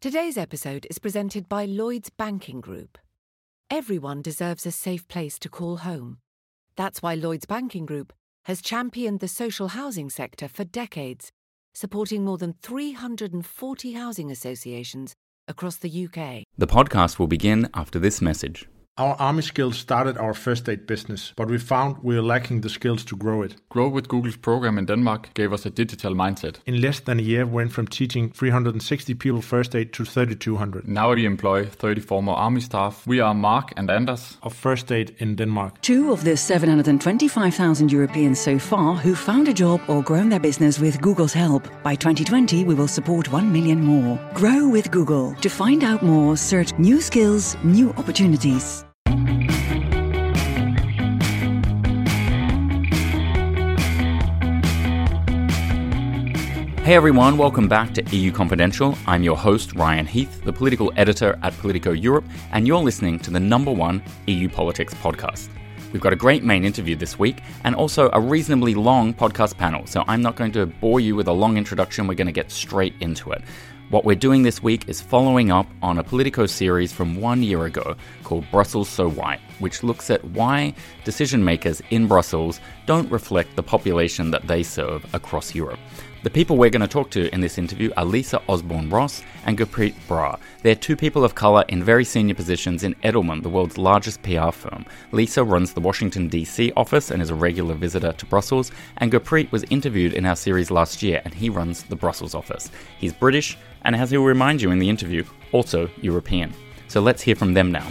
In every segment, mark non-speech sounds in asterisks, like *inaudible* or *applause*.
Today's episode is presented by Lloyds Banking Group. Everyone deserves a safe place to call home. That's why Lloyds Banking Group has championed the social housing sector for decades, supporting more than 340 housing associations across the UK. The podcast will begin after this message. Our Army Skills started our first aid business, but we found we were lacking the skills to grow it. Grow with Google's program in Denmark gave us a digital mindset. In less than a year, we went from teaching 360 people first aid to 3,200 Now we employ 30 former Army staff. We are Mark and Anders. of first aid in Denmark. Two of the 725,000 Europeans so far who found a job or grown their business with Google's help. By 2020, we will support 1 million more. Grow with Google. To find out more, search new skills, new opportunities. Hey everyone, welcome back to EU Confidential. I'm your host, Ryan Heath, the political editor at Politico Europe, and you're listening to the number one EU politics podcast. We've got a great main interview this week and also a reasonably long podcast panel, so I'm not going to bore you with a long introduction, we're going to get straight into it. What we're doing this week is following up on a Politico series from one year ago called Brussels So White, which looks at why decision makers in Brussels don't reflect the population that they serve across Europe. The people we're going to talk to in this interview are Lisa Osborne Ross and Gurpreet Brar. They're two people of colour in very senior positions in Edelman, the world's largest PR firm. Lisa runs the Washington, D.C. office and is a regular visitor to Brussels, and Gurpreet was interviewed in our series last year and he runs the Brussels office. He's British and, as he'll remind you in the interview, also European. So let's hear from them now.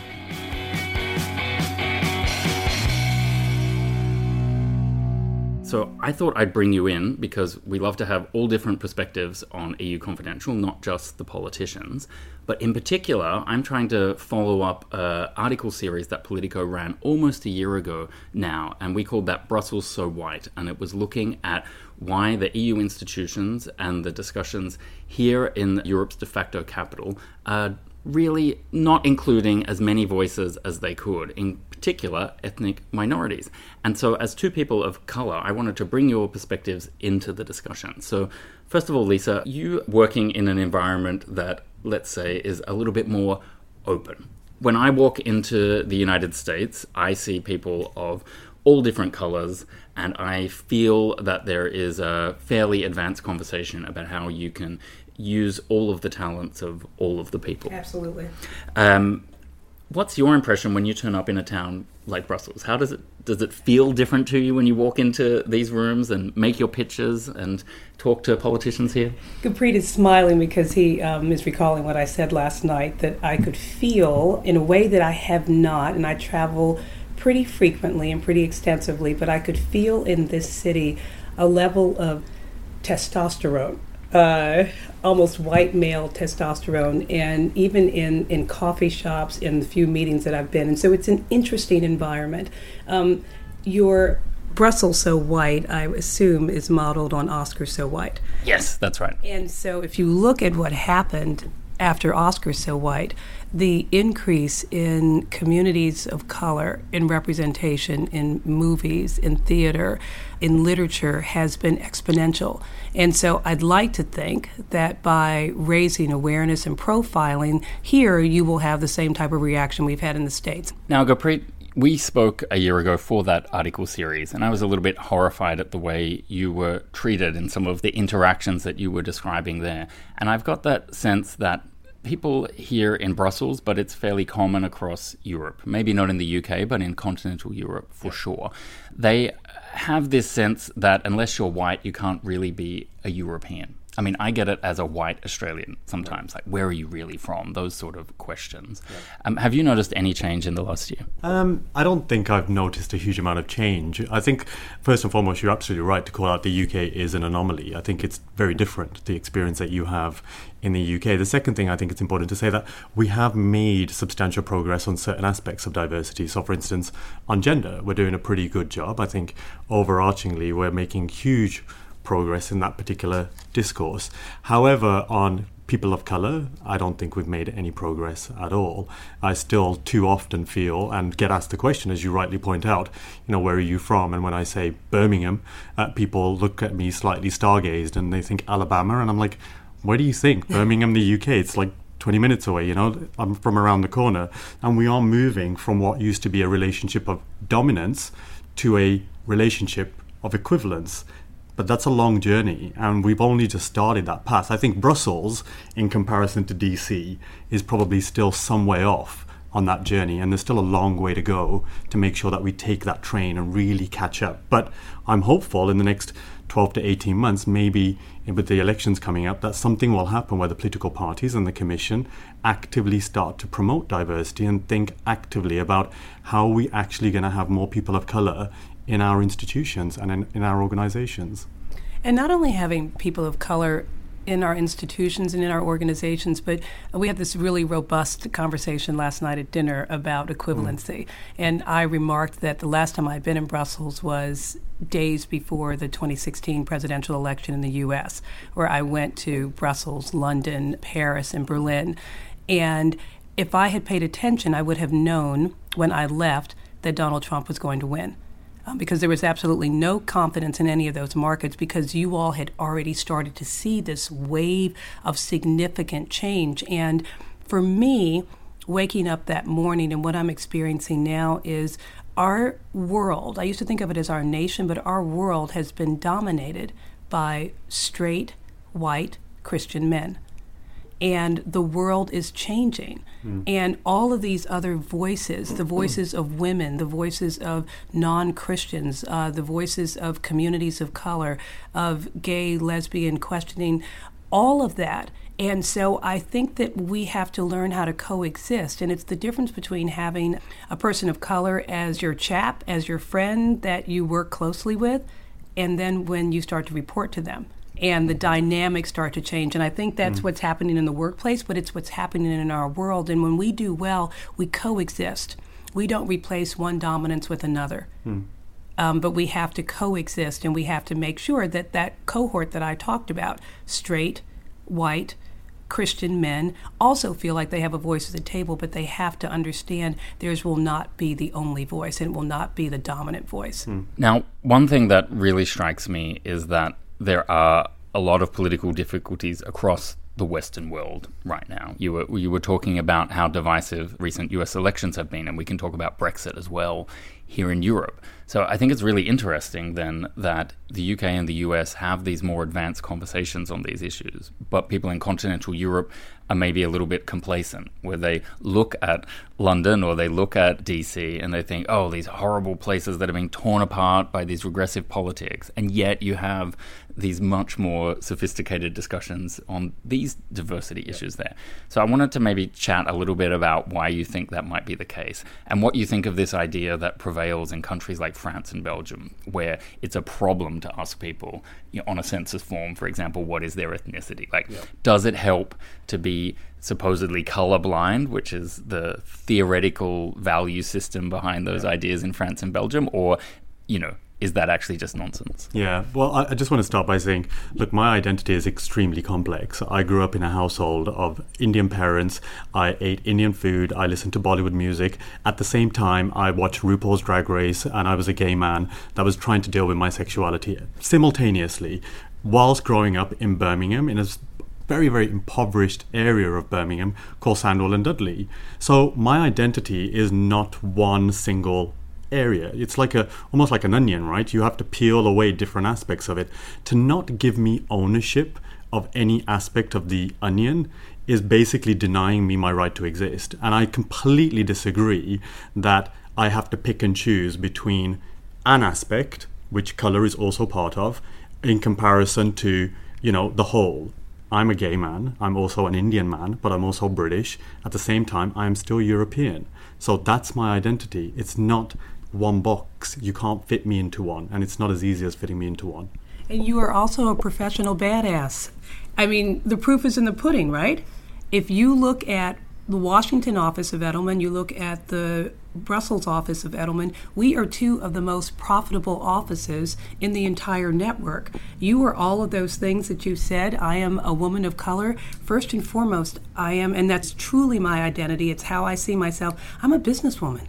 So I thought I'd bring you in because we love to have all different perspectives on EU Confidential, not just the politicians. But in particular, I'm trying to follow up an article series that Politico ran almost a year ago now, and we called that Brussels So White. And it was looking at why the EU institutions and the discussions here in Europe's de facto capital are really not including as many voices as they could, in particular ethnic minorities. And so, as two people of colour, I wanted to bring your perspectives into the discussion. So, first of all, Lisa, you working in an environment that, let's say, is a little bit more open. When I walk into the United States, I see people of all different colors, and I feel that there is a fairly advanced conversation about how you can use all of the talents of all of the people. Absolutely. Um, what's your impression when you turn up in a town like Brussels? How does it does it feel different to you when you walk into these rooms and make your pitches and talk to politicians here? Gurpreet is smiling because he um, is recalling what I said last night that I could feel in a way that I have not, and I travel pretty frequently and pretty extensively, but I could feel in this city a level of testosterone uh, almost white male testosterone, and even in, in coffee shops, in the few meetings that I've been. And so it's an interesting environment. Um, your Brussels So White, I assume, is modeled on Oscar So White. Yes, that's right. And so if you look at what happened after Oscar So White, the increase in communities of color, in representation, in movies, in theater, in literature has been exponential. And so I'd like to think that by raising awareness and profiling, here you will have the same type of reaction we've had in the States. Now, Gurpreet, we spoke a year ago for that article series, and I was a little bit horrified at the way you were treated in some of the interactions that you were describing there. And I've got that sense that people here in Brussels, but it's fairly common across Europe. Maybe not in the UK, but in continental Europe for sure. They have this sense that unless you're white, you can't really be a European. I mean, I get it as a white Australian sometimes, like, where are you really from? Those sort of questions. Um, have you noticed any change in the last year? Um, I don't think I've noticed a huge amount of change. I think, first and foremost, you're absolutely right to call out the UK is an anomaly. I think it's very different, the experience that you have in the UK. The second thing I think it's important to say that we have made substantial progress on certain aspects of diversity. So, for instance, on gender, we're doing a pretty good job. I think overarchingly, we're making huge progress in that particular discourse. However, on people of color, I don't think we've made any progress at all. I still too often feel and get asked the question, as you rightly point out, you know, where are you from? And when I say Birmingham, uh, people look at me slightly stargazed and they think Alabama, and I'm like, where do you think? Birmingham, the UK? It's like 20 minutes away, you know, I'm from around the corner. And we are moving from what used to be a relationship of dominance to a relationship of equivalence but that's a long journey and we've only just started that path. I think Brussels, in comparison to DC, is probably still some way off on that journey and there's still a long way to go to make sure that we take that train and really catch up. But I'm hopeful in the next 12 to 18 months, maybe with the elections coming up, that something will happen where the political parties and the Commission actively start to promote diversity and think actively about how we actually going to have more people of colour in our institutions and in, in our organizations. And not only having people of color in our institutions and in our organizations, but we had this really robust conversation last night at dinner about equivalency. Mm. And I remarked that the last time I'd been in Brussels was days before the 2016 presidential election in the US, where I went to Brussels, London, Paris, and Berlin. And if I had paid attention, I would have known when I left that Donald Trump was going to win um, because there was absolutely no confidence in any of those markets because you all had already started to see this wave of significant change. And for me, waking up that morning and what I'm experiencing now is our world, I used to think of it as our nation, but our world has been dominated by straight, white Christian men and the world is changing. Mm. And all of these other voices the voices of women, the voices of non Christians, uh, the voices of communities of color, of gay, lesbian questioning, all of that. And so I think that we have to learn how to coexist. And it's the difference between having a person of color as your chap, as your friend that you work closely with, and then when you start to report to them and the dynamics start to change. And I think that's mm. what's happening in the workplace, but it's what's happening in our world. And when we do well, we coexist. We don't replace one dominance with another. Mm. Um, but we have to coexist and we have to make sure that that cohort that I talked about, straight, white, Christian men also feel like they have a voice at the table, but they have to understand theirs will not be the only voice and it will not be the dominant voice. Mm. Now, one thing that really strikes me is that there are a lot of political difficulties across the Western world right now. You were you were talking about how divisive recent U.S. elections have been, and we can talk about Brexit as well here in Europe. So I think it's really interesting then that the UK and the US have these more advanced conversations on these issues, but people in continental Europe are maybe a little bit complacent, where they look at London or they look at DC and they think, oh, these horrible places that are being torn apart by these regressive politics. And yet you have these much more sophisticated discussions on these diversity issues there. So I wanted to maybe chat a little bit about why you think that might be the case and what you think of this idea that prevails in countries like France and Belgium, where it's a problem to ask people you know, on a census form, for example, what is their ethnicity? Like, yeah. does it help to be supposedly colorblind, which is the theoretical value system behind those yeah. ideas in France and Belgium, or you know, is that actually just nonsense? Yeah, well, I, just want to start by saying, look, my identity is extremely complex. I grew up in a household of Indian parents. I ate Indian food. I listened to Bollywood music. At the same time, I watched RuPaul's Drag Race, and I was a gay man that was trying to deal with my sexuality simultaneously, whilst growing up in Birmingham in a very, very impoverished area of Birmingham called Sandwell and Dudley. So my identity is not one single area. It's like a almost like an onion, right? You have to peel away different aspects of it. To not give me ownership of any aspect of the onion is basically denying me my right to exist. And I completely disagree that I have to pick and choose between an aspect, which color is also part of, in comparison to you know, the whole. I'm a gay man, I'm also an Indian man, but I'm also British. At the same time, I am still European. So that's my identity. It's not one box. You can't fit me into one, and it's not as easy as fitting me into one. And you are also a professional badass. I mean, the proof is in the pudding, right? If you look at the Washington office of Edelman, you look at the Brussels office of Edelman, we are two of the most profitable offices in the entire network. You are all of those things that you said. I am a woman of color. First and foremost, I am, and that's truly my identity. It's how I see myself. I'm a businesswoman.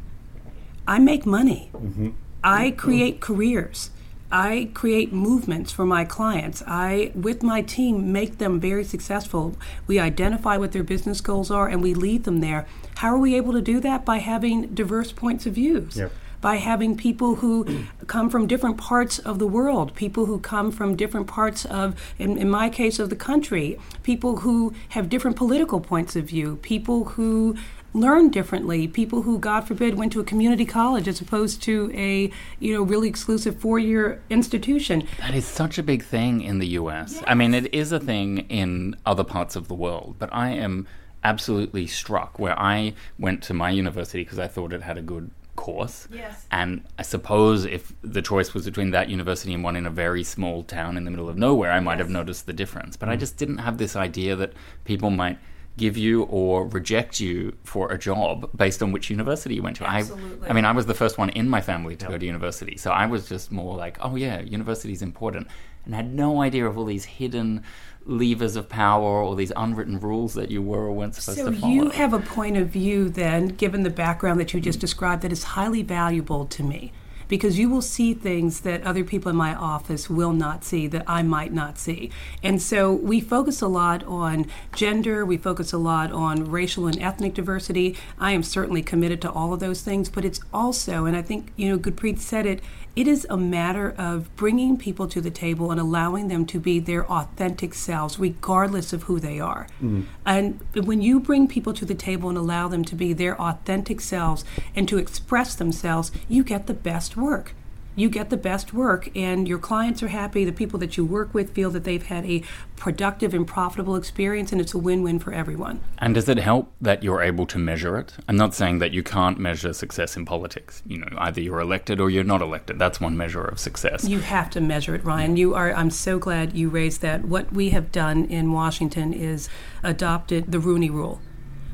I make money. Mm-hmm. I create careers. I create movements for my clients. I, with my team, make them very successful. We identify what their business goals are and we lead them there. How are we able to do that? By having diverse points of views. Yep. By having people who *clears throat* come from different parts of the world, people who come from different parts of, in, in my case, of the country, people who have different political points of view, people who learn differently. People who, God forbid, went to a community college as opposed to a you know really exclusive four-year institution. That is such a big thing in the U.S. Yes. I mean, it is a thing in other parts of the world, but I am absolutely struck where I went to my university because I thought it had a good course. Yes. And I suppose if the choice was between that university and one in a very small town in the middle of nowhere, I might yes. have noticed the difference. But mm. I just didn't have this idea that people might give you or reject you for a job based on which university you went to. Absolutely. I, I mean, I was the first one in my family to yep. go to university, so I was just more like, oh yeah, university is important, and had no idea of all these hidden levers of power or these unwritten rules that you were or weren't supposed so to follow. So you have a point of view then, given the background that you just mm. described, that is highly valuable to me because you will see things that other people in my office will not see that I might not see. And so we focus a lot on gender, we focus a lot on racial and ethnic diversity. I am certainly committed to all of those things, but it's also, and I think, you know, Gurpreet said it, it is a matter of bringing people to the table and allowing them to be their authentic selves, regardless of who they are. Mm. And when you bring people to the table and allow them to be their authentic selves and to express themselves, you get the best work you get the best work and your clients are happy. The people that you work with feel that they've had a productive and profitable experience and it's a win-win for everyone. And does it help that you're able to measure it? I'm not saying that you can't measure success in politics. You know either you're elected or you're not elected. That's one measure of success. You have to measure it ryan. You are i'm so glad you raised that. What we have done in washington is adopted the rooney rule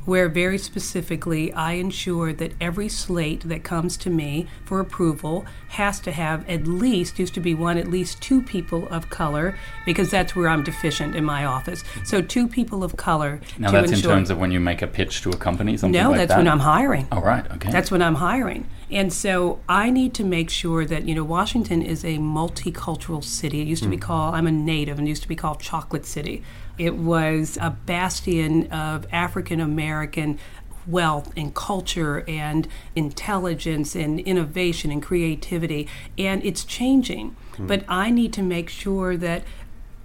where very specifically I ensure that every slate that comes to me for approval has to have at least, used to be one, at least two people of color, because that's where I'm deficient in my office. So two people of color. Now that's ensure, in terms of when you make a pitch to a company, something no, like that's that? when I'm hiring. Oh, right, okay. That's when I'm hiring. And so I need to make sure that, you know, Washington is a multicultural city. It used to be hmm. called, I'm a native, and used to be called Chocolate City. It was a bastion of African American wealth and culture and intelligence and innovation and creativity. And it's changing. Mm. But I need to make sure that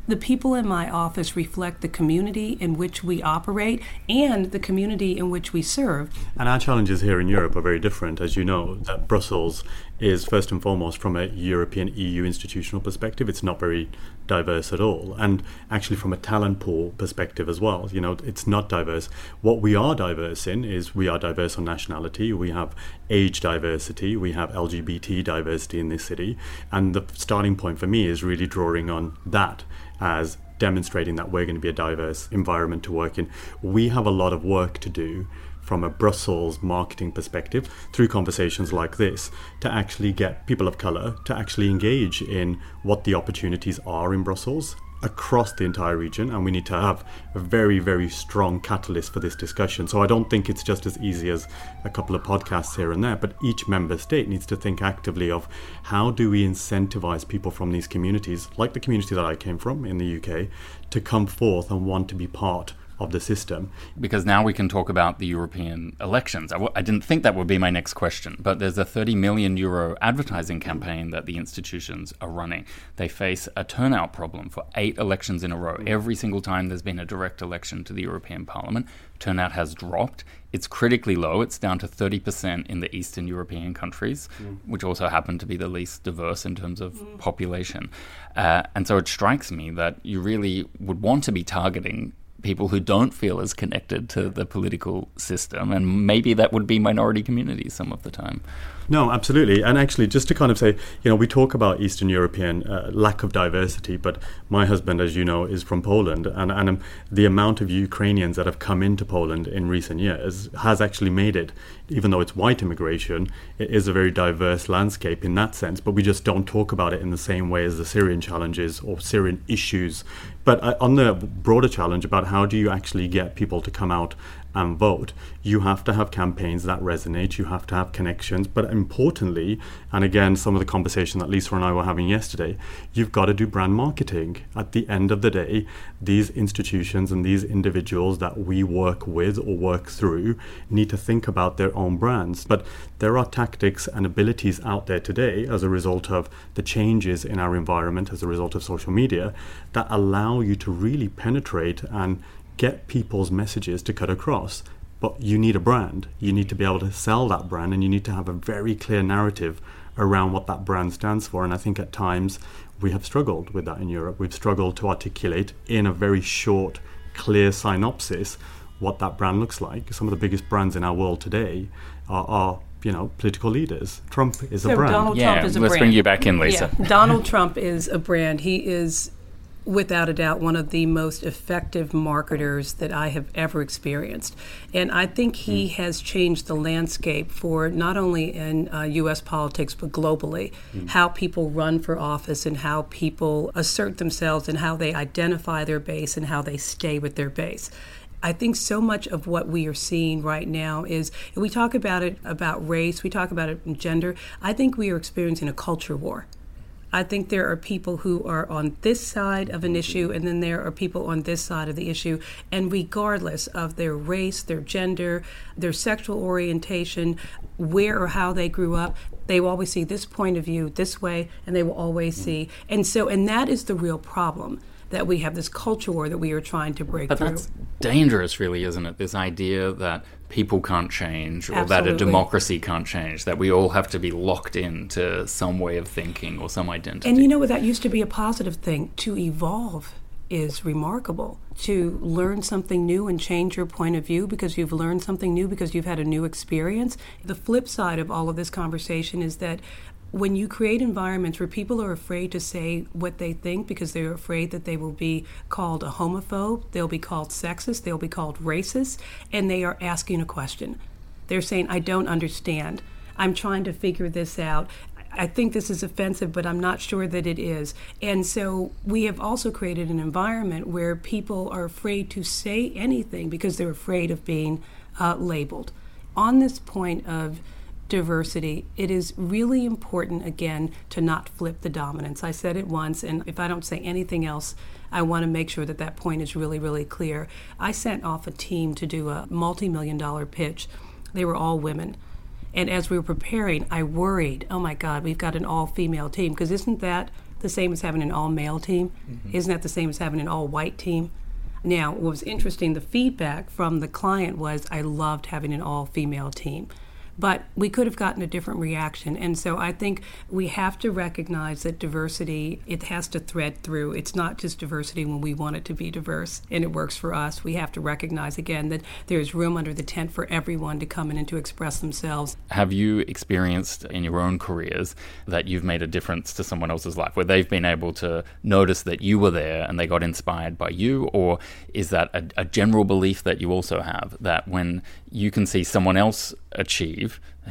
the people in my office reflect the community in which we operate and the community in which we serve. And our challenges here in Europe are very different, as you know. Brussels is first and foremost from a European EU institutional perspective, it's not very diverse at all. And actually, from a talent pool perspective as well, you know, it's not diverse. What we are diverse in is we are diverse on nationality, we have age diversity, we have LGBT diversity in this city. And the starting point for me is really drawing on that as demonstrating that we're going to be a diverse environment to work in. We have a lot of work to do from a Brussels marketing perspective through conversations like this to actually get people of color to actually engage in what the opportunities are in Brussels across the entire region, and we need to have a very, very strong catalyst for this discussion. So I don't think it's just as easy as a couple of podcasts here and there, but each member state needs to think actively of how do we incentivize people from these communities, like the community that I came from in the UK, to come forth and want to be part of the system. Because now we can talk about the European elections. I w- I didn't think that would be my next question, but there's a 30 million euro advertising campaign that the institutions are running. They face a turnout problem for eight elections in a row. Every single time there's been a direct election to the European Parliament, turnout has dropped. It's critically low. It's down to 30% in the Eastern European countries, mm. which also happen to be the least diverse in terms of population. Uh, and so it strikes me that you really would want to be targeting people who don't feel as connected to the political system, and maybe that would be minority communities some of the time. No, absolutely. And actually, just to kind of say, you know, we talk about Eastern European uh, lack of diversity, but my husband, as you know, is from Poland, and, and um, the amount of Ukrainians that have come into Poland in recent years has actually made it, even though it's white immigration, it is a very diverse landscape in that sense, but we just don't talk about it in the same way as the Syrian challenges or Syrian issues. But uh, on the broader challenge about how do you actually get people to come out and vote, you have to have campaigns that resonate, you have to have connections, but importantly, and again, some of the conversation that Lisa and I were having yesterday, you've got to do brand marketing. At the end of the day, these institutions and these individuals that we work with or work through need to think about their own brands. But there are tactics and abilities out there today as a result of the changes in our environment, as a result of social media, that allow you to really penetrate and get people's messages to cut across. But you need a brand. You need to be able to sell that brand and you need to have a very clear narrative around what that brand stands for. And I think at times we have struggled with that in Europe. We've struggled to articulate in a very short, clear synopsis what that brand looks like. Some of the biggest brands in our world today are, are you know, political leaders. Trump is so a brand. Donald yeah, Trump is a let's brand. bring you back in, Lisa. Yeah. Donald Trump is a brand. He is without a doubt one of the most effective marketers that I have ever experienced. And I think he mm. has changed the landscape for not only in uh, U.S. politics, but globally, mm. how people run for office and how people assert themselves and how they identify their base and how they stay with their base. I think so much of what we are seeing right now is we talk about it about race, we talk about it in gender. I think we are experiencing a culture war. I think there are people who are on this side of an mm-hmm. issue, and then there are people on this side of the issue. And regardless of their race, their gender, their sexual orientation, where or how they grew up, they will always see this point of view this way, and they will always mm-hmm. see. And so, and that is the real problem that we have this culture war that we are trying to break but through. that's dangerous, really, isn't it? This idea that people can't change or Absolutely. that a democracy can't change, that we all have to be locked into some way of thinking or some identity. And you know what? That used to be a positive thing. To evolve is remarkable. To learn something new and change your point of view because you've learned something new because you've had a new experience. The flip side of all of this conversation is that when you create environments where people are afraid to say what they think because they're afraid that they will be called a homophobe, they'll be called sexist, they'll be called racist, and they are asking a question. They're saying, I don't understand. I'm trying to figure this out. I think this is offensive, but I'm not sure that it is. And so we have also created an environment where people are afraid to say anything because they're afraid of being uh, labeled. On this point of diversity, it is really important, again, to not flip the dominance. I said it once, and if I don't say anything else, I want to make sure that that point is really, really clear. I sent off a team to do a multi million dollar pitch. They were all women. And as we were preparing, I worried, oh my God, we've got an all female team. Because isn't that the same as having an all male team? Mm-hmm. Isn't that the same as having an all white team? Now, what was interesting, the feedback from the client was I loved having an all female team but we could have gotten a different reaction. And so I think we have to recognize that diversity, it has to thread through. It's not just diversity when we want it to be diverse and it works for us. We have to recognize again that there's room under the tent for everyone to come in and to express themselves. Have you experienced in your own careers that you've made a difference to someone else's life where they've been able to notice that you were there and they got inspired by you? Or is that a, a general belief that you also have that when you can see someone else achieve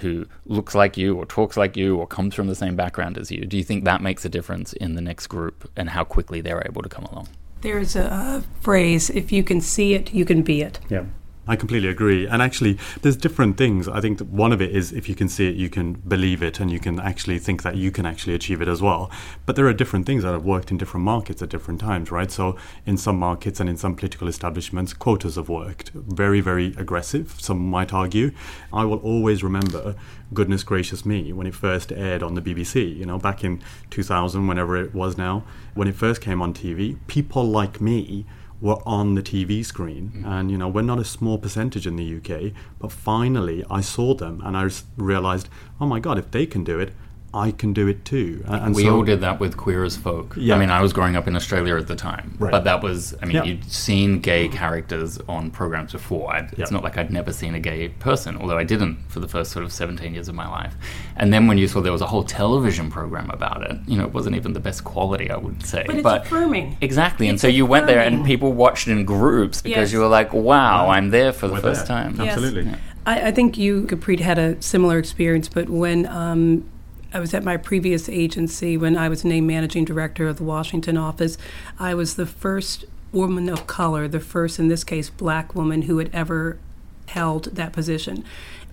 who looks like you or talks like you or comes from the same background as you, do you think that makes a difference in the next group and how quickly they're able to come along? There's a phrase if you can see it, you can be it. Yeah. I completely agree. And actually, there's different things. I think one of it is if you can see it, you can believe it, and you can actually think that you can actually achieve it as well. But there are different things that have worked in different markets at different times, right? So in some markets and in some political establishments, quotas have worked. Very, very aggressive, some might argue. I will always remember goodness gracious me when it first aired on the BBC, you know, back in 2000, whenever it was now, when it first came on TV, people like me were on the TV screen. Mm. And, you know, we're not a small percentage in the UK, but finally I saw them and I realized, oh my God, if they can do it, I can do it too. And we so, all did that with Queer as Folk. Yeah. I mean, I was growing up in Australia at the time, right. but that was, I mean, yeah. you'd seen gay characters on programs before. I'd, yeah. It's not like I'd never seen a gay person, although I didn't for the first sort of 17 years of my life. And then when you saw there was a whole television program about it, you know, it wasn't even the best quality, I would say. But it's but, affirming. Exactly. It's and so you affirming. went there and people watched in groups because yes. you were like, wow, I'm there for the we're first there. time. Absolutely. Yes. I, I, think you, Gurpreet, had a similar experience, but when um, I was at my previous agency when I was named managing director of the Washington office. I was the first woman of color, the first, in this case, black woman who had ever held that position.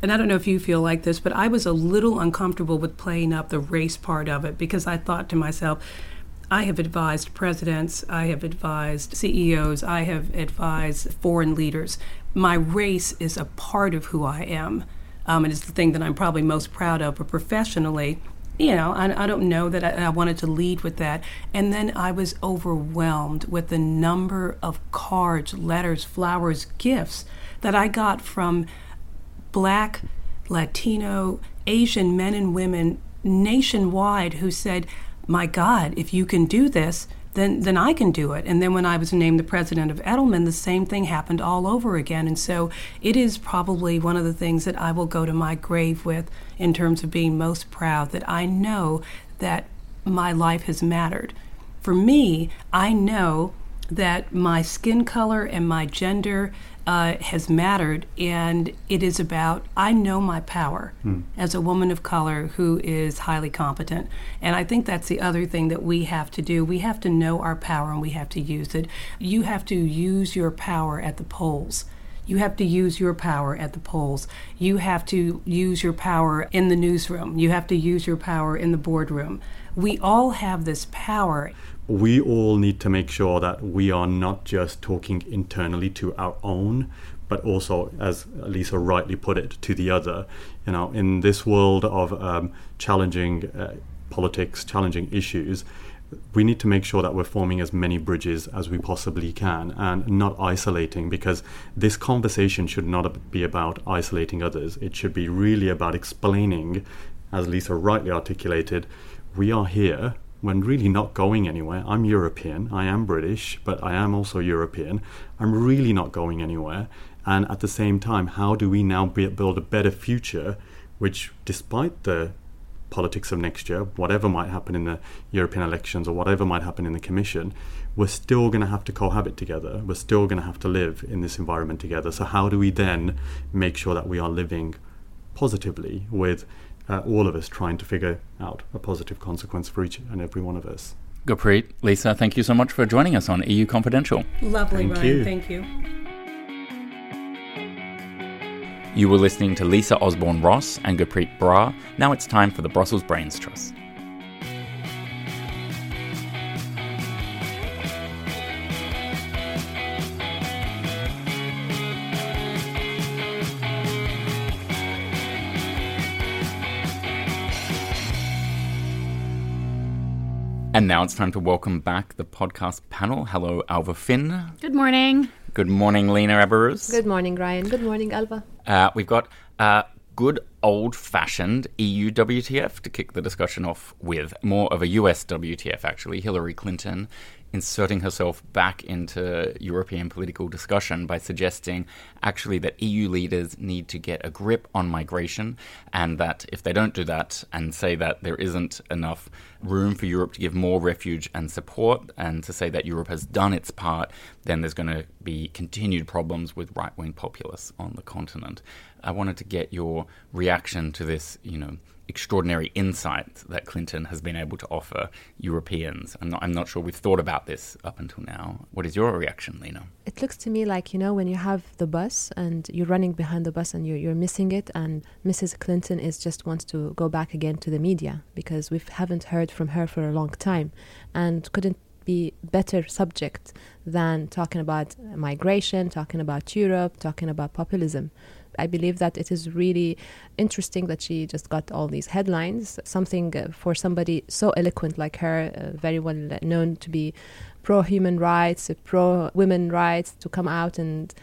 And I don't know if you feel like this, but I was a little uncomfortable with playing up the race part of it because I thought to myself, I have advised presidents, I have advised CEOs, I have advised foreign leaders. My race is a part of who I am um, and it's the thing that I'm probably most proud of. But professionally, you know, I, I don't know that I, I, wanted to lead with that. And then I was overwhelmed with the number of cards, letters, flowers, gifts that I got from black, Latino, Asian men and women nationwide who said, My God, if you can do this, then then I can do it. And then when I was named the president of Edelman, the same thing happened all over again. And so it is probably one of the things that I will go to my grave with in terms of being most proud that I know that my life has mattered. For me, I know that my skin color and my gender uh, has mattered, and it is about I know my power mm. as a woman of color who is highly competent. And I think that's the other thing that we have to do. We have to know our power and we have to use it. You have to use your power at the polls. You have to use your power at the polls. You have to use your power in the newsroom. You have to use your power in the boardroom. We all have this power we all need to make sure that we are not just talking internally to our own, but also, as Lisa rightly put it, to the other. You know, in this world of um, challenging uh, politics, challenging issues, we need to make sure that we're forming as many bridges as we possibly can and not isolating because this conversation should not be about isolating others. It should be really about explaining, as Lisa rightly articulated, we are here when really not going anywhere. I'm European, I am British, but I am also European. I'm really not going anywhere. And at the same time, how do we now build a better future, which, despite the politics of next year, whatever might happen in the European elections or whatever might happen in the Commission, we're still going to have to cohabit together. We're still going to have to live in this environment together. So, how do we then make sure that we are living positively with uh, all of us trying to figure out a positive consequence for each and every one of us. Gurpreet, Lisa, thank you so much for joining us on EU Confidential. Lovely, thank Ryan. You. Thank you. You were listening to Lisa Osborne Ross and Gurpreet Brar. Now it's time for the Brussels Brains Trust. And now it's time to welcome back the podcast panel. Hello, Alva Finn. Good morning. Good morning, Lena Abaruz. Good morning, Ryan. Good morning, Alva. Uh, we've got uh, good old fashioned EU WTF to kick the discussion off with. More of a US WTF, actually. Hillary Clinton inserting herself back into European political discussion by suggesting actually that EU leaders need to get a grip on migration and that if they don't do that and say that there isn't enough room for Europe to give more refuge and support and to say that Europe has done its part, then there's going to be continued problems with right wing populists on the continent. I wanted to get your reaction to this, you know, extraordinary insight that Clinton has been able to offer Europeans. I'm not, I'm not sure we've thought about this up until now. What is your reaction, Lena? It looks to me like, you know, when you have the bus and you're running behind the bus and you're, you're missing it, and Mrs. Clinton is just wants to go back again to the media because we haven't heard from her for a long time and couldn't be better subject than talking about migration, talking about Europe, talking about populism. I believe that it is really interesting that she just got all these headlines. Something uh, for somebody so eloquent like her, uh, very well known to be pro human rights, pro women rights, to come out and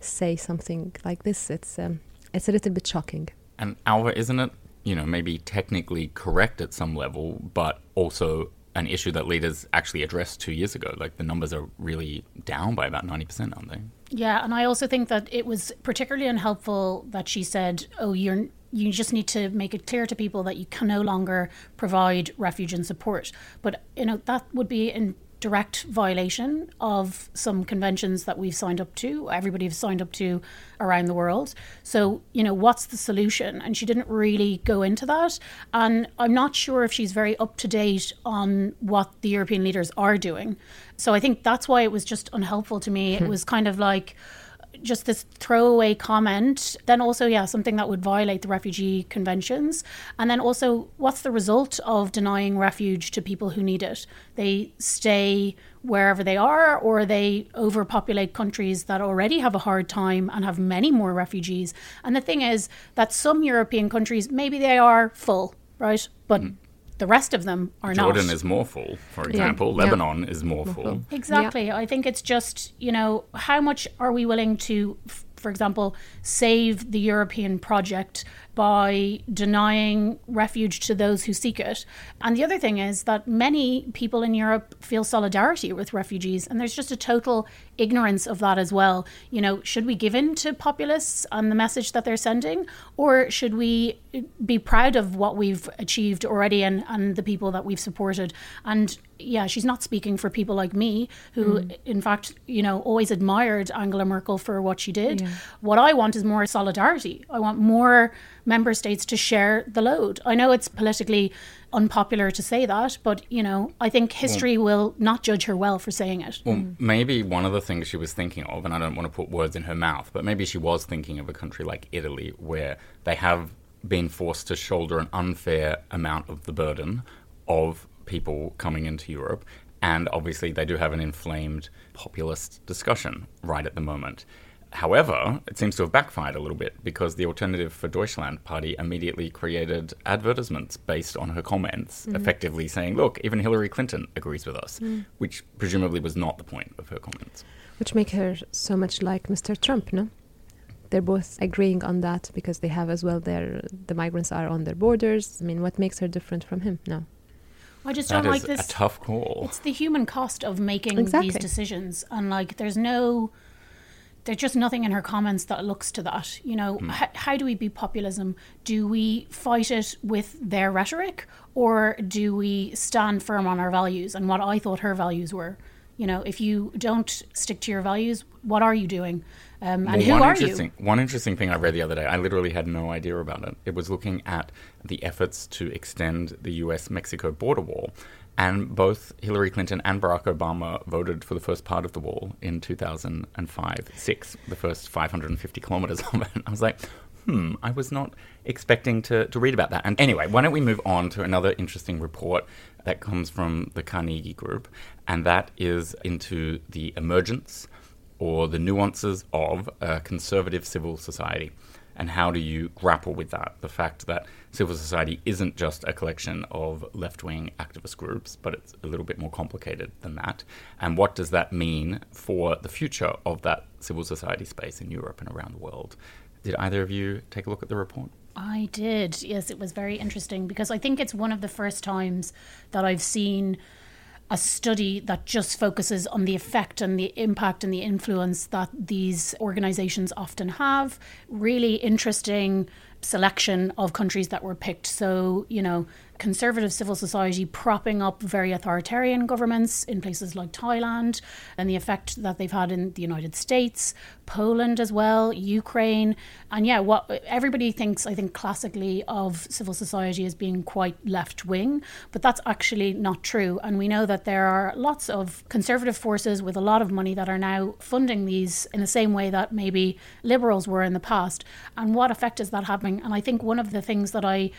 say something like this. It's um, it's a little bit shocking. And Alva, isn't it? You know, maybe technically correct at some level, but also an issue that leaders actually addressed two years ago. Like the numbers are really down by about 90%, aren't they? Yeah, and I also think that it was particularly unhelpful that she said, "Oh, you're you just need to make it clear to people that you can no longer provide refuge and support." But you know that would be in direct violation of some conventions that we've signed up to, everybody has signed up to around the world. So, you know, what's the solution? And she didn't really go into that. And I'm not sure if she's very up to date on what the European leaders are doing. So I think that's why it was just unhelpful to me. It hmm. was kind of like, just this throwaway comment, then also, yeah, something that would violate the refugee conventions. And then also, what's the result of denying refuge to people who need it? They stay wherever they are, or they overpopulate countries that already have a hard time and have many more refugees. And the thing is that some European countries, maybe they are full, right? But mm the rest of them are Jordan not. Jordan is more full, for example. Yeah. Lebanon yeah. is more, more full. full. Exactly. Yeah. I think it's just, you know, how much are we willing to, for example, save the European project by denying refuge to those who seek it. And the other thing is that many people in Europe feel solidarity with refugees, and there's just a total ignorance of that as well. You know, should we give in to populists and the message that they're sending, or should we be proud of what we've achieved already and, and the people that we've supported? And yeah, she's not speaking for people like me, who, mm. in fact, you know, always admired Angela Merkel for what she did. Yeah. What I want is more solidarity. I want more member states to share the load. I know it's politically unpopular to say that, but you know, I think history well, will not judge her well for saying it. Well, mm. maybe one of the things she was thinking of, and I don't want to put words in her mouth, but maybe she was thinking of a country like Italy where they have been forced to shoulder an unfair amount of the burden of people coming into Europe. And obviously, they do have an inflamed populist discussion right at the moment. However, it seems to have backfired a little bit because the Alternative for Deutschland party immediately created advertisements based on her comments, mm. effectively saying, look, even Hillary Clinton agrees with us, mm. which presumably was not the point of her comments. Which make her so much like Mr. Trump, no? They're both agreeing on that because they have as well their the migrants are on their borders. I mean, what makes her different from him? No. I just don't like this. A tough call. It's the human cost of making exactly. these decisions, and like, there's no there's just nothing in her comments that looks to that. You know, mm. h- how do we beat populism? Do we fight it with their rhetoric, or do we stand firm on our values and what I thought her values were? You know, if you don't stick to your values, what are you doing? Um, and well, who are you? One interesting thing I read the other day, I literally had no idea about it. It was looking at the efforts to extend the US Mexico border wall. And both Hillary Clinton and Barack Obama voted for the first part of the wall in 2005 6, the first 550 kilometers of it. I was like, hmm, I was not expecting to, to read about that. And anyway, why don't we move on to another interesting report that comes from the Carnegie Group, and that is into the emergence or the nuances of a conservative civil society. And how do you grapple with that? The fact that civil society isn't just a collection of left wing activist groups, but it's a little bit more complicated than that. And what does that mean for the future of that civil society space in Europe and around the world? Did either of you take a look at the report? I did. Yes, it was very interesting because I think it's one of the first times that I've seen a study that just focuses on the effect and the impact and the influence that these organizations often have. Really interesting selection of countries that were picked. So, you know, conservative civil society propping up very authoritarian governments in places like Thailand and the effect that they've had in the United States, Poland as well, Ukraine. And yeah, what everybody thinks, I think, classically of civil society as being quite left wing, but that's actually not true. And we know that there are lots of conservative forces with a lot of money that are now funding these in the same way that maybe liberals were in the past. And what effect is that having? And I think one of the things that I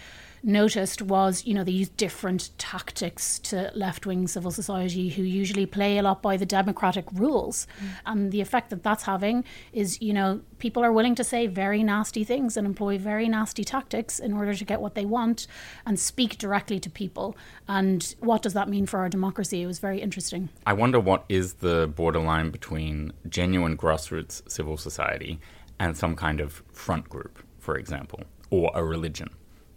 noticed was, you know, they use different tactics to left wing civil society who usually play a lot by the democratic rules. Mm. And the effect that that's having is, you know, people are willing to say very nasty things and employ very nasty tactics in order to get what they want and speak directly to people. And what does that mean for our democracy? It was very interesting. I wonder what is the borderline between genuine grassroots civil society and some kind of front group, for example, or a religion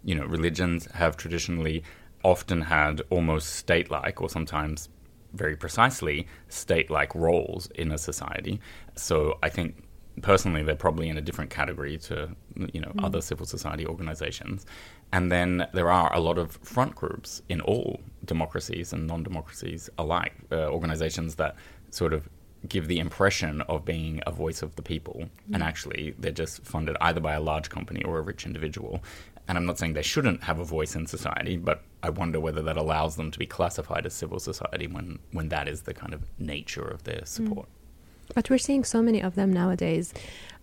you know, religions have traditionally often had almost state like, or sometimes very precisely state like roles in a society. So I think personally they're probably in a different category to you know mm. other civil society organizations and then there are a lot of front groups in all democracies and non-democracies alike uh, organizations that sort of give the impression of being a voice of the people mm. and actually they're just funded either by a large company or a rich individual and I'm not saying they shouldn't have a voice in society, but I wonder whether that allows them to be classified as civil society when, when that is the kind of nature of their support. Mm. But we're seeing so many of them nowadays.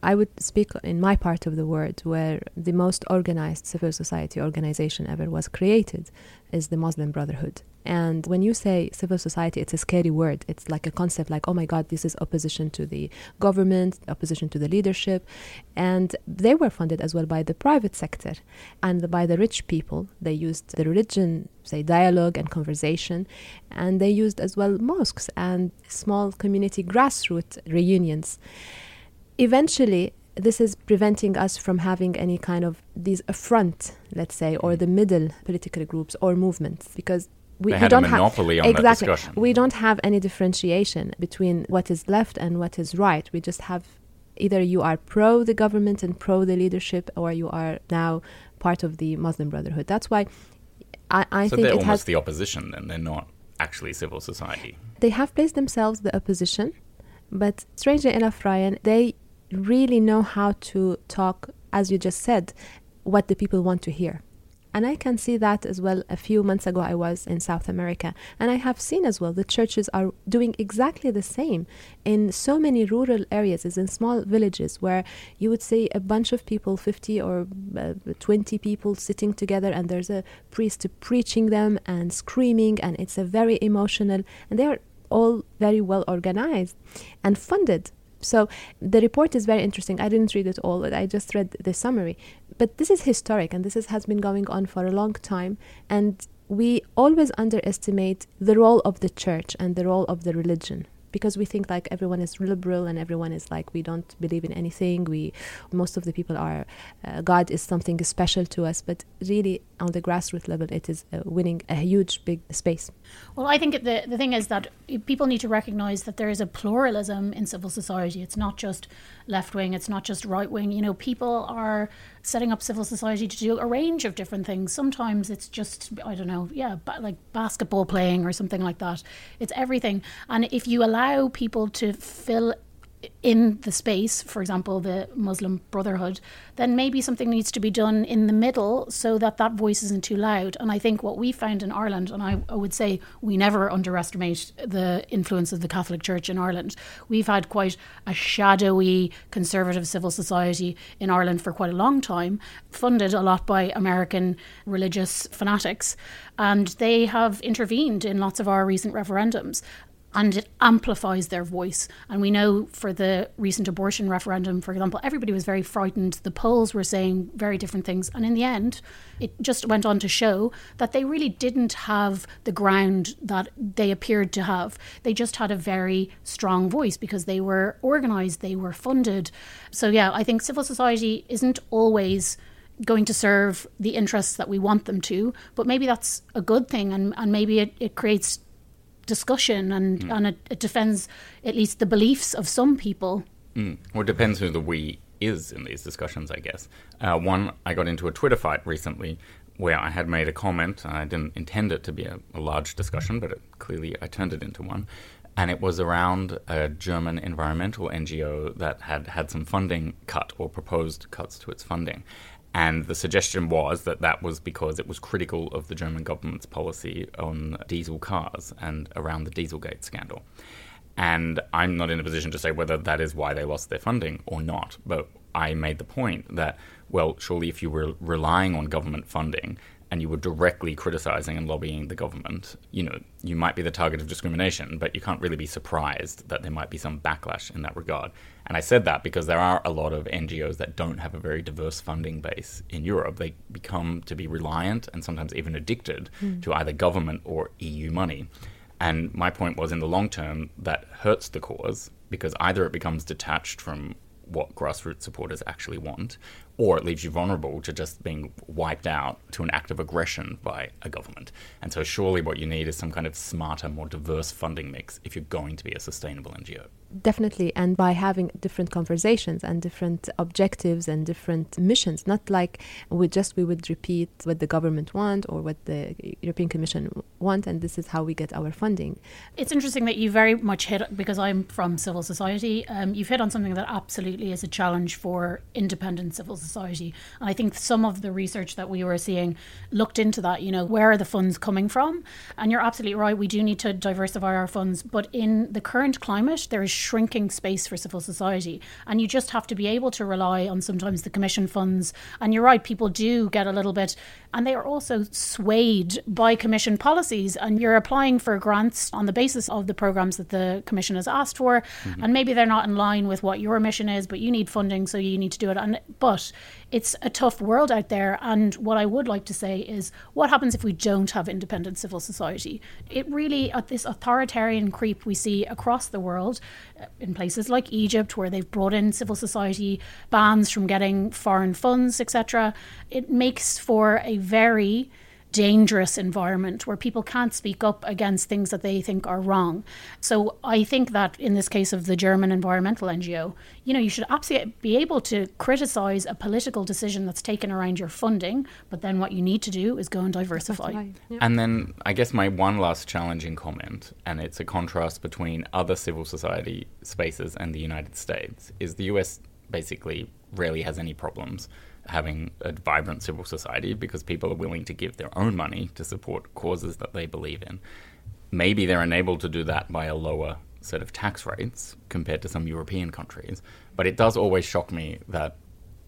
I would speak in my part of the world where the most organized civil society organization ever was created is the Muslim Brotherhood. And when you say civil society, it's a scary word. It's like a concept like, oh my God, this is opposition to the government, opposition to the leadership. And they were funded as well by the private sector and by the rich people. They used the religion, say, dialogue and conversation. And they used as well mosques and small community grassroots reunions. Eventually, this is preventing us from having any kind of these affront, let's say, or the middle political groups or movements, because we, we don't have exactly. We don't have any differentiation between what is left and what is right. We just have either you are pro the government and pro the leadership, or you are now part of the Muslim Brotherhood. That's why I, I so think they're it almost has, the opposition. Then they're not actually civil society. They have placed themselves the opposition, but strangely enough, Ryan, they really know how to talk, as you just said, what the people want to hear. And I can see that as well. A few months ago, I was in South America, and I have seen as well the churches are doing exactly the same in so many rural areas, as in small villages, where you would see a bunch of people, 50 or uh, 20 people sitting together, and there's a priest preaching them and screaming, and it's a very emotional, and they are all very well organized and funded so the report is very interesting. I didn't read it all, I just read the summary. But this is historic, and this is, has been going on for a long time. And we always underestimate the role of the church and the role of the religion because we think like everyone is liberal and everyone is like we don't believe in anything we most of the people are uh, god is something special to us but really on the grassroots level it is uh, winning a huge big space well i think the the thing is that people need to recognize that there is a pluralism in civil society it's not just left wing it's not just right wing you know people are setting up civil society to do a range of different things. Sometimes it's just, I don't know, yeah, like basketball playing or something like that. It's everything. And if you allow people to fill in the space, for example, the Muslim Brotherhood, then maybe something needs to be done in the middle so that that voice isn't too loud. And I think what we found in Ireland, and I, I would say we never underestimate the influence of the Catholic Church in Ireland. We've had quite a shadowy conservative civil society in Ireland for quite a long time, funded a lot by American religious fanatics. And they have intervened in lots of our recent referendums and it amplifies their voice. And we know for the recent abortion referendum, for example, everybody was very frightened. The polls were saying very different things. And in the end, it just went on to show that they really didn't have the ground that they appeared to have. They just had a very strong voice because they were organized, they were funded. So, yeah, I think civil society isn't always going to serve the interests that we want them to, but maybe that's a good thing and, and maybe it, it creates discussion and, mm. and it, it, defends at least the beliefs of some people. Mm. Well, it depends who the we is in these discussions, I guess. Uh, one, I got into a Twitter fight recently where I had made a comment. I didn't intend it to be a, a large discussion, but it, clearly I turned it into one. And it was around a German environmental NGO that had had some funding cut or proposed cuts to its funding. And the suggestion was that that was because it was critical of the German government's policy on diesel cars and around the Dieselgate scandal. And I'm not in a position to say whether that is why they lost their funding or not. But I made the point that, well, surely if you were relying on government funding and you were directly criticizing and lobbying the government, you know, you might be the target of discrimination, but you can't really be surprised that there might be some backlash in that regard. And I said that because there are a lot of NGOs that don't have a very diverse funding base in Europe. They become to be reliant and sometimes even addicted mm. to either government or EU money. And my point was in the long term, that hurts the cause because either it becomes detached from what grassroots supporters actually want, or it leaves you vulnerable to just being wiped out to an act of aggression by a government. And so, surely, what you need is some kind of smarter, more diverse funding mix if you're going to be a sustainable NGO. Definitely, and by having different conversations and different objectives and different missions, not like we just we would repeat what the government want or what the European Commission want, and this is how we get our funding. It's interesting that you very much hit because I'm from civil society. Um, you've hit on something that absolutely is a challenge for independent civil society, and I think some of the research that we were seeing looked into that. You know, where are the funds coming from? And you're absolutely right. We do need to diversify our funds, but in the current climate, there is shrinking space for civil society. And you just have to be able to rely on sometimes the commission funds. And you're right, people do get a little bit, and they are also swayed by commission policies. And you're applying for grants on the basis of the programs that the commission has asked for. Mm-hmm. And maybe they're not in line with what your mission is, but you need funding, so you need to do it. And but it's a tough world out there. And what I would like to say is what happens if we don't have independent civil society? It really, at this authoritarian creep we see across the world, in places like Egypt, where they've brought in civil society bans from getting foreign funds, etc., it makes for a very dangerous environment where people can't speak up against things that they think are wrong. So I think that in this case of the German environmental NGO, you know, you should absolutely be able to criticize a political decision that's taken around your funding, but then what you need to do is go and diversify. Yeah. And then I guess my one last challenging comment, and it's a contrast between other civil society spaces and the United States, is the US basically rarely has any problems having a vibrant civil society because people are willing to give their own money to support causes that they believe in. Maybe they're enabled to do that by a lower set of tax rates compared to some European countries. But it does always shock me that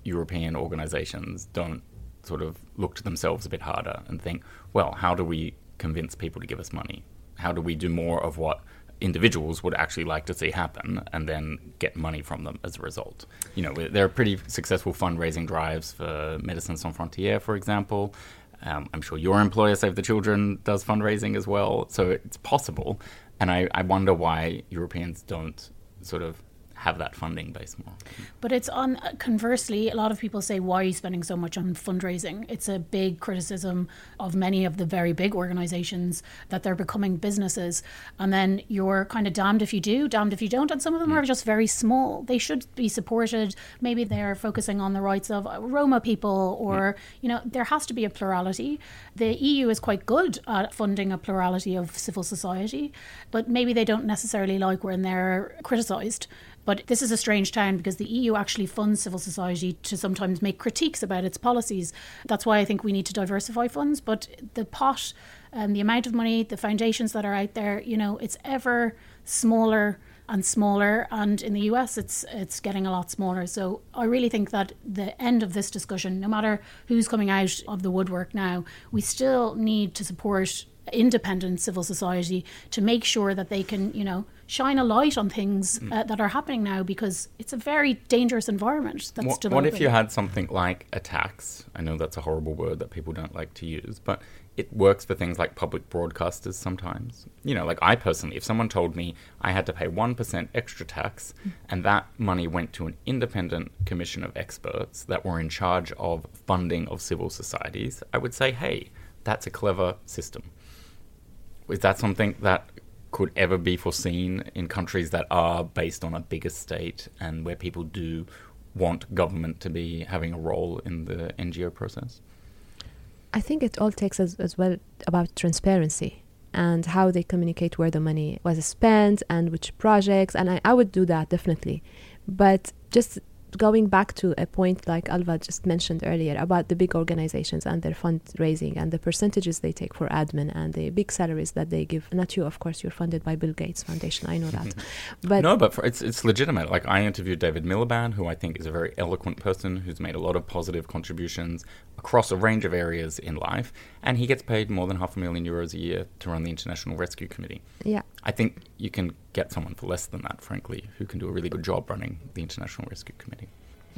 European organizations don't sort of look to themselves a bit harder and think, well, how do we convince people to give us money? How do we do more of what individuals would actually like to see happen and then get money from them as a result. You know, there are pretty successful fundraising drives for Médecins Sans Frontières, for example. Um, I'm sure your employer, Save the Children, does fundraising as well. So it's possible. And I, I wonder why Europeans don't sort of have that funding base more. But it's on conversely, a lot of people say, why are you spending so much on fundraising? It's a big criticism of many of the very big organizations that they're becoming businesses. And then you're kind of damned if you do, damned if you don't. And some of them mm. are just very small. They should be supported. Maybe they're focusing on the rights of Roma people, or, mm. you know, there has to be a plurality. The EU is quite good at funding a plurality of civil society, but maybe they don't necessarily like when they're criticized. But this is a strange time because the EU actually funds civil society to sometimes make critiques about its policies. That's why I think we need to diversify funds. But the pot and the amount of money, the foundations that are out there, you know, it's ever smaller and smaller and in the US it's it's getting a lot smaller. So I really think that the end of this discussion no matter who's coming out of the woodwork now we still need to support independent civil society to make sure that they can you know shine a light on things mm. uh, that are happening now because it's a very dangerous environment that's what, what if you had something like a tax? I know that's a horrible word that people don't like to use but it works for things like public broadcasters sometimes you know like i personally if someone told me i had to pay 1% extra tax and that money went to an independent commission of experts that were in charge of funding of civil societies i would say hey that's a clever system is that something that could ever be foreseen in countries that are based on a bigger state and where people do want government to be having a role in the NGO process? I think it all takes as, as well about transparency and how they communicate where the money was spent and which projects. And I, I would do that definitely. But just going back to a point like Alva just mentioned earlier about the big organizations and their fundraising and the percentages they take for admin and the big salaries that they give. Not you, of course, you're funded by Bill Gates Foundation. I know that. *laughs* but no, but for, it's it's legitimate. Like I interviewed David Miliband, who I think is a very eloquent person who's made a lot of positive contributions across a range of areas in life, and he gets paid more than half a million euros a year to run the International Rescue Committee. Yeah, I think you can get someone for less than that, frankly, who can do a really good job running the International Rescue Committee.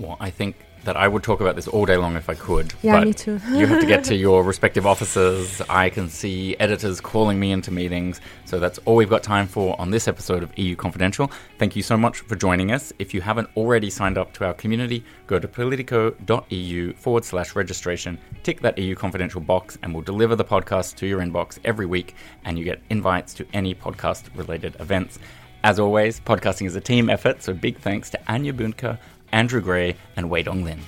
Well, I think that I would talk about this all day long if I could. Yeah, but me too. *laughs* you have to get to *laughs* your respective offices. I can see editors calling me into meetings. So that's all we've got time for on this episode of EU Confidential. Thank you so much for joining us. If you haven't already signed up to our community, go to politico.eu forward slash registration, tick that EU Confidential box, and we'll deliver the podcast to your inbox every week. And you get invites to any podcast related events. As always, podcasting is a team effort, so big thanks to Anya Bunker, Andrew Gray, and Wei Dong Lin.